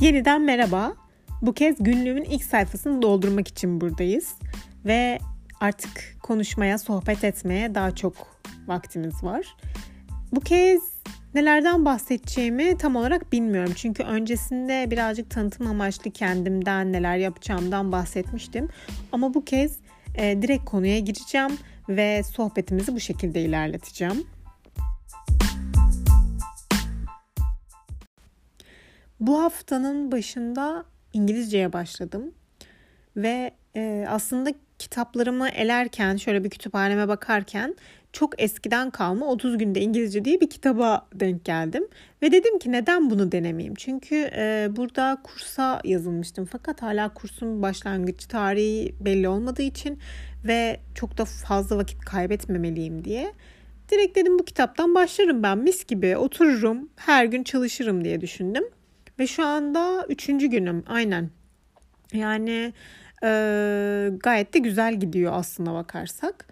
Yeniden merhaba. Bu kez günlüğümün ilk sayfasını doldurmak için buradayız. Ve artık konuşmaya, sohbet etmeye daha çok vaktimiz var. Bu kez nelerden bahsedeceğimi tam olarak bilmiyorum. Çünkü öncesinde birazcık tanıtım amaçlı kendimden, neler yapacağımdan bahsetmiştim. Ama bu kez e, direkt konuya gireceğim ve sohbetimizi bu şekilde ilerleteceğim. Bu haftanın başında İngilizceye başladım ve e, aslında kitaplarımı elerken şöyle bir kütüphaneme bakarken çok eskiden kalma 30 günde İngilizce diye bir kitaba denk geldim ve dedim ki neden bunu denemeyeyim? Çünkü e, burada kursa yazılmıştım fakat hala kursun başlangıç tarihi belli olmadığı için ve çok da fazla vakit kaybetmemeliyim diye direkt dedim bu kitaptan başlarım ben mis gibi otururum her gün çalışırım diye düşündüm. Ve şu anda üçüncü günüm aynen. Yani e, gayet de güzel gidiyor aslına bakarsak.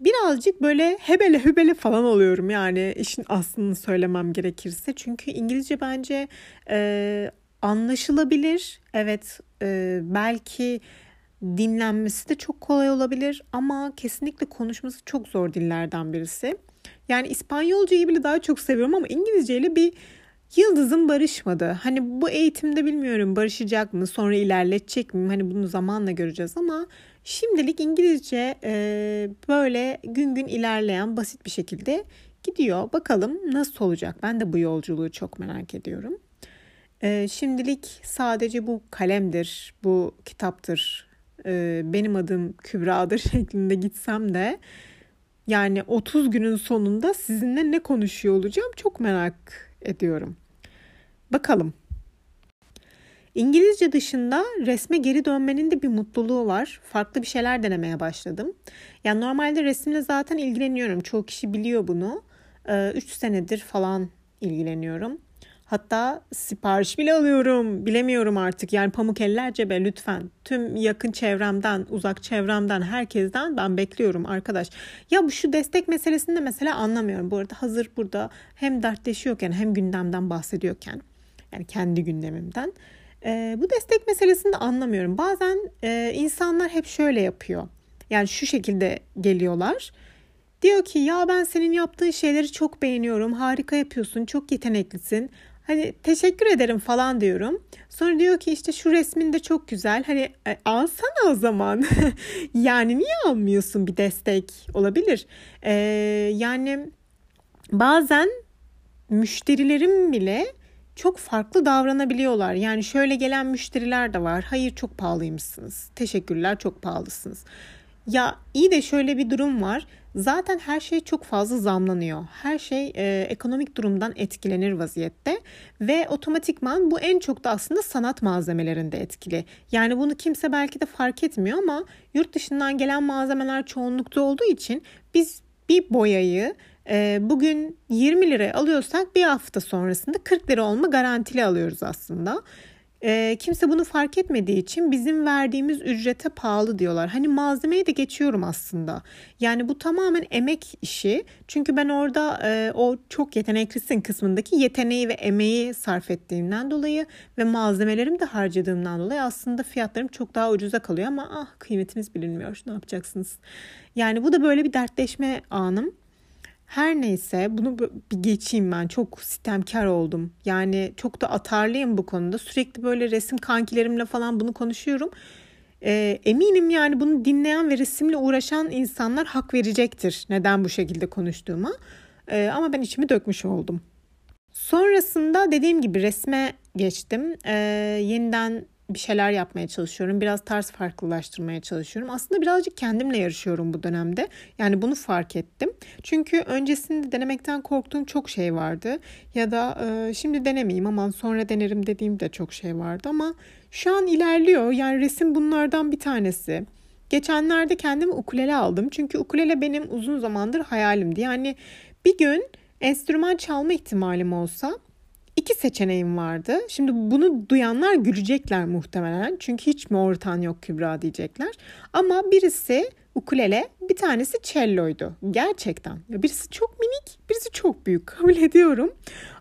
Birazcık böyle hebele hübele falan oluyorum yani işin aslını söylemem gerekirse. Çünkü İngilizce bence e, anlaşılabilir. Evet e, belki dinlenmesi de çok kolay olabilir ama kesinlikle konuşması çok zor dillerden birisi. Yani İspanyolcayı bile daha çok seviyorum ama İngilizceyle bir Yıldız'ım barışmadı. Hani bu eğitimde bilmiyorum barışacak mı, sonra ilerletecek mi? Hani bunu zamanla göreceğiz ama şimdilik İngilizce e, böyle gün gün ilerleyen basit bir şekilde gidiyor. Bakalım nasıl olacak? Ben de bu yolculuğu çok merak ediyorum. E, şimdilik sadece bu kalemdir, bu kitaptır, e, benim adım Kübra'dır şeklinde gitsem de yani 30 günün sonunda sizinle ne konuşuyor olacağım çok merak ediyorum. Bakalım. İngilizce dışında resme geri dönmenin de bir mutluluğu var. Farklı bir şeyler denemeye başladım. Yani normalde resimle zaten ilgileniyorum. Çoğu kişi biliyor bunu. 3 ee, senedir falan ilgileniyorum. Hatta sipariş bile alıyorum. Bilemiyorum artık. Yani pamuk eller cebe lütfen. Tüm yakın çevremden, uzak çevremden, herkesten ben bekliyorum arkadaş. Ya bu şu destek meselesini de mesela anlamıyorum. Bu arada hazır burada hem dertleşiyorken hem gündemden bahsediyorken yani kendi gündemimden. E, bu destek meselesini de anlamıyorum. Bazen e, insanlar hep şöyle yapıyor. Yani şu şekilde geliyorlar. Diyor ki ya ben senin yaptığın şeyleri çok beğeniyorum. Harika yapıyorsun. Çok yeteneklisin. Hani teşekkür ederim falan diyorum. Sonra diyor ki işte şu resmin de çok güzel. Hani e, alsana o zaman. yani niye almıyorsun bir destek? Olabilir. Ee, yani bazen müşterilerim bile çok farklı davranabiliyorlar. Yani şöyle gelen müşteriler de var. Hayır çok pahalıymışsınız. Teşekkürler çok pahalısınız. Ya iyi de şöyle bir durum var. Zaten her şey çok fazla zamlanıyor. Her şey e, ekonomik durumdan etkilenir vaziyette ve otomatikman bu en çok da aslında sanat malzemelerinde etkili. Yani bunu kimse belki de fark etmiyor ama yurt dışından gelen malzemeler çoğunlukta olduğu için biz bir boyayı e, bugün 20 liraya alıyorsak bir hafta sonrasında 40 lira olma garantili alıyoruz aslında. E, kimse bunu fark etmediği için bizim verdiğimiz ücrete pahalı diyorlar. Hani malzemeyi de geçiyorum aslında. Yani bu tamamen emek işi. Çünkü ben orada e, o çok yeteneklisin kısmındaki yeteneği ve emeği sarf ettiğimden dolayı ve malzemelerimi de harcadığımdan dolayı aslında fiyatlarım çok daha ucuza kalıyor ama ah kıymetiniz bilinmiyor. Ne yapacaksınız? Yani bu da böyle bir dertleşme anım. Her neyse bunu bir geçeyim ben. Çok sistemkar oldum. Yani çok da atarlıyım bu konuda. Sürekli böyle resim kankilerimle falan bunu konuşuyorum. E, eminim yani bunu dinleyen ve resimle uğraşan insanlar hak verecektir. Neden bu şekilde konuştuğuma. E, ama ben içimi dökmüş oldum. Sonrasında dediğim gibi resme geçtim. E, yeniden bir şeyler yapmaya çalışıyorum. Biraz tarz farklılaştırmaya çalışıyorum. Aslında birazcık kendimle yarışıyorum bu dönemde. Yani bunu fark ettim. Çünkü öncesinde denemekten korktuğum çok şey vardı. Ya da e, şimdi denemeyeyim aman sonra denerim dediğim de çok şey vardı ama şu an ilerliyor. Yani resim bunlardan bir tanesi. Geçenlerde kendime ukulele aldım. Çünkü ukulele benim uzun zamandır hayalimdi. Yani bir gün enstrüman çalma ihtimalim olsa iki seçeneğim vardı. Şimdi bunu duyanlar gülecekler muhtemelen. Çünkü hiç mi ortağın yok Kübra diyecekler. Ama birisi ukulele, bir tanesi cello'ydu. Gerçekten. Birisi çok minik, birisi çok büyük. Kabul ediyorum.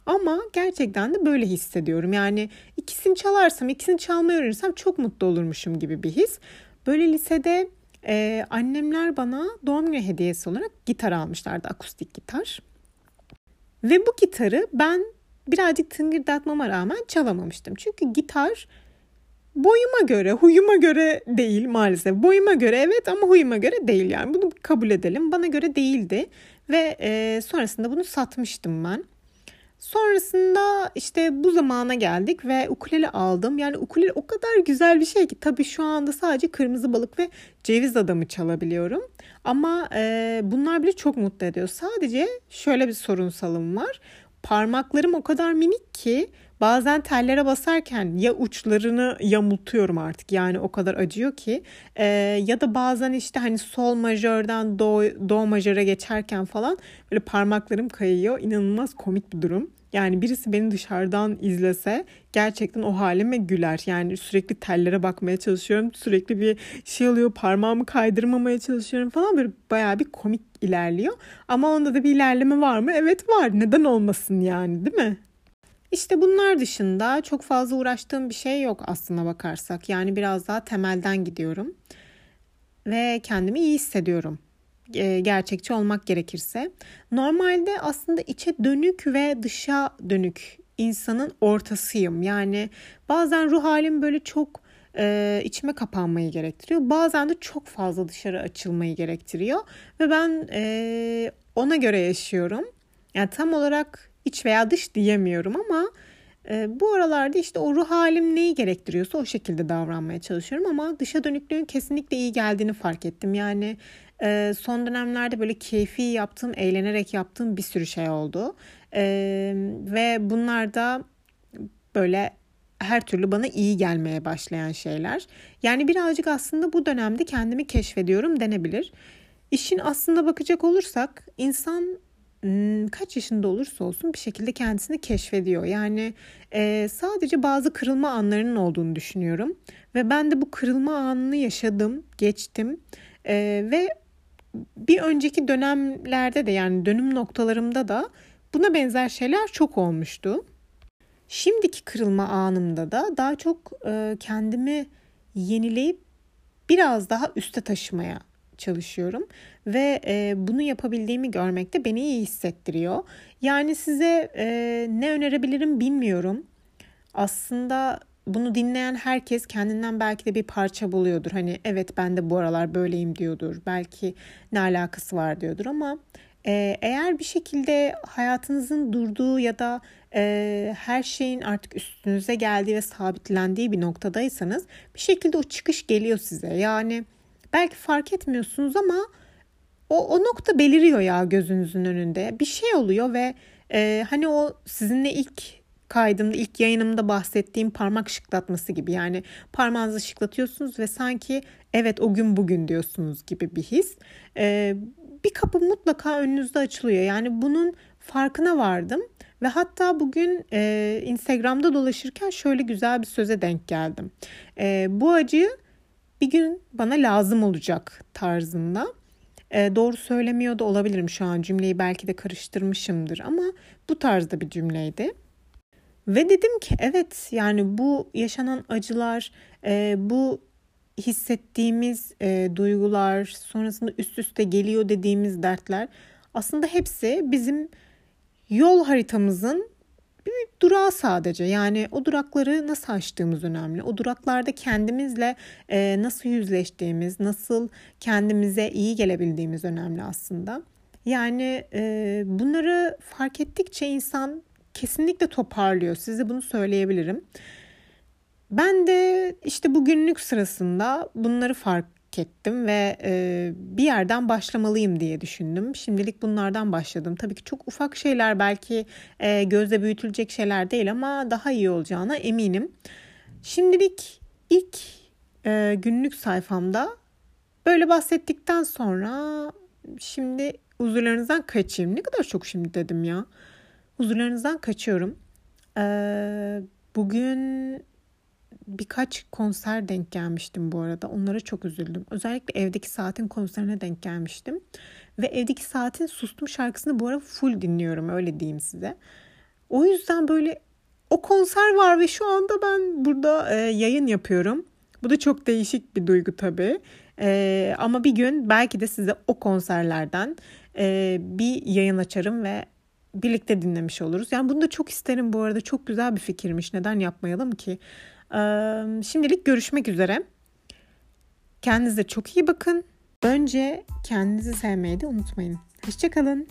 Ama gerçekten de böyle hissediyorum. Yani ikisini çalarsam, ikisini çalmayı öğrenirsem çok mutlu olurmuşum gibi bir his. Böyle lisede e, annemler bana doğum günü hediyesi olarak gitar almışlardı. Akustik gitar. Ve bu gitarı ben birazcık tıngırdatmama rağmen çalamamıştım. Çünkü gitar boyuma göre, huyuma göre değil maalesef. Boyuma göre evet ama huyuma göre değil yani. Bunu kabul edelim. Bana göre değildi. Ve e, sonrasında bunu satmıştım ben. Sonrasında işte bu zamana geldik ve ukulele aldım. Yani ukulele o kadar güzel bir şey ki tabii şu anda sadece kırmızı balık ve ceviz adamı çalabiliyorum. Ama e, bunlar bile çok mutlu ediyor. Sadece şöyle bir sorunsalım var. Parmaklarım o kadar minik ki bazen tellere basarken ya uçlarını yamultuyorum artık yani o kadar acıyor ki e, ya da bazen işte hani sol majörden do, do majöre geçerken falan böyle parmaklarım kayıyor inanılmaz komik bir durum. Yani birisi beni dışarıdan izlese gerçekten o halime güler. Yani sürekli tellere bakmaya çalışıyorum. Sürekli bir şey oluyor parmağımı kaydırmamaya çalışıyorum falan. Böyle bayağı bir komik ilerliyor. Ama onda da bir ilerleme var mı? Evet var. Neden olmasın yani değil mi? İşte bunlar dışında çok fazla uğraştığım bir şey yok aslına bakarsak. Yani biraz daha temelden gidiyorum. Ve kendimi iyi hissediyorum. E, gerçekçi olmak gerekirse. Normalde aslında içe dönük ve dışa dönük insanın ortasıyım. Yani bazen ruh halim böyle çok e, içime kapanmayı gerektiriyor. Bazen de çok fazla dışarı açılmayı gerektiriyor. Ve ben e, ona göre yaşıyorum. Yani tam olarak iç veya dış diyemiyorum ama bu aralarda işte o ruh halim neyi gerektiriyorsa o şekilde davranmaya çalışıyorum ama dışa dönüklüğün kesinlikle iyi geldiğini fark ettim. Yani e, son dönemlerde böyle keyfi yaptığım, eğlenerek yaptığım bir sürü şey oldu. E, ve bunlar da böyle her türlü bana iyi gelmeye başlayan şeyler. Yani birazcık aslında bu dönemde kendimi keşfediyorum denebilir. İşin aslında bakacak olursak insan Kaç yaşında olursa olsun bir şekilde kendisini keşfediyor. Yani e, sadece bazı kırılma anlarının olduğunu düşünüyorum. Ve ben de bu kırılma anını yaşadım, geçtim. E, ve bir önceki dönemlerde de yani dönüm noktalarımda da buna benzer şeyler çok olmuştu. Şimdiki kırılma anımda da daha çok e, kendimi yenileyip biraz daha üste taşımaya çalışıyorum ve e, bunu yapabildiğimi görmek de beni iyi hissettiriyor. Yani size e, ne önerebilirim bilmiyorum. Aslında bunu dinleyen herkes kendinden belki de bir parça buluyordur. Hani evet ben de bu aralar böyleyim diyordur. Belki ne alakası var diyordur ama e, eğer bir şekilde hayatınızın durduğu ya da e, her şeyin artık üstünüze geldiği ve sabitlendiği bir noktadaysanız bir şekilde o çıkış geliyor size. Yani belki fark etmiyorsunuz ama o, o nokta beliriyor ya gözünüzün önünde. Bir şey oluyor ve e, hani o sizinle ilk kaydımda, ilk yayınımda bahsettiğim parmak şıklatması gibi. Yani parmağınızı şıklatıyorsunuz ve sanki evet o gün bugün diyorsunuz gibi bir his. E, bir kapı mutlaka önünüzde açılıyor. Yani bunun farkına vardım. Ve hatta bugün e, Instagram'da dolaşırken şöyle güzel bir söze denk geldim. E, bu acı bir gün bana lazım olacak tarzında. E, doğru söylemiyor da olabilirim şu an cümleyi belki de karıştırmışımdır ama bu tarzda bir cümleydi. Ve dedim ki evet yani bu yaşanan acılar, e, bu hissettiğimiz e, duygular, sonrasında üst üste geliyor dediğimiz dertler aslında hepsi bizim yol haritamızın bir durağı sadece. Yani o durakları nasıl aştığımız önemli. O duraklarda kendimizle e, nasıl yüzleştiğimiz, nasıl kendimize iyi gelebildiğimiz önemli aslında. Yani e, bunları fark ettikçe insan kesinlikle toparlıyor. Size bunu söyleyebilirim. Ben de işte bu günlük sırasında bunları fark ettim ve e, bir yerden başlamalıyım diye düşündüm. Şimdilik bunlardan başladım. Tabii ki çok ufak şeyler belki e, gözle büyütülecek şeyler değil ama daha iyi olacağına eminim. Şimdilik ilk e, günlük sayfamda böyle bahsettikten sonra şimdi huzurlarınızdan kaçayım. Ne kadar çok şimdi dedim ya. Huzurlarınızdan kaçıyorum. Ee, bugün birkaç konser denk gelmiştim bu arada. Onlara çok üzüldüm. Özellikle Evdeki Saat'in konserine denk gelmiştim. Ve Evdeki Saat'in Sustum şarkısını bu ara full dinliyorum öyle diyeyim size. O yüzden böyle o konser var ve şu anda ben burada e, yayın yapıyorum. Bu da çok değişik bir duygu tabii. E, ama bir gün belki de size o konserlerden e, bir yayın açarım ve birlikte dinlemiş oluruz. Yani bunu da çok isterim bu arada. Çok güzel bir fikirmiş. Neden yapmayalım ki? Şimdilik görüşmek üzere. Kendinize çok iyi bakın. Önce kendinizi sevmeyi de unutmayın. Hoşçakalın.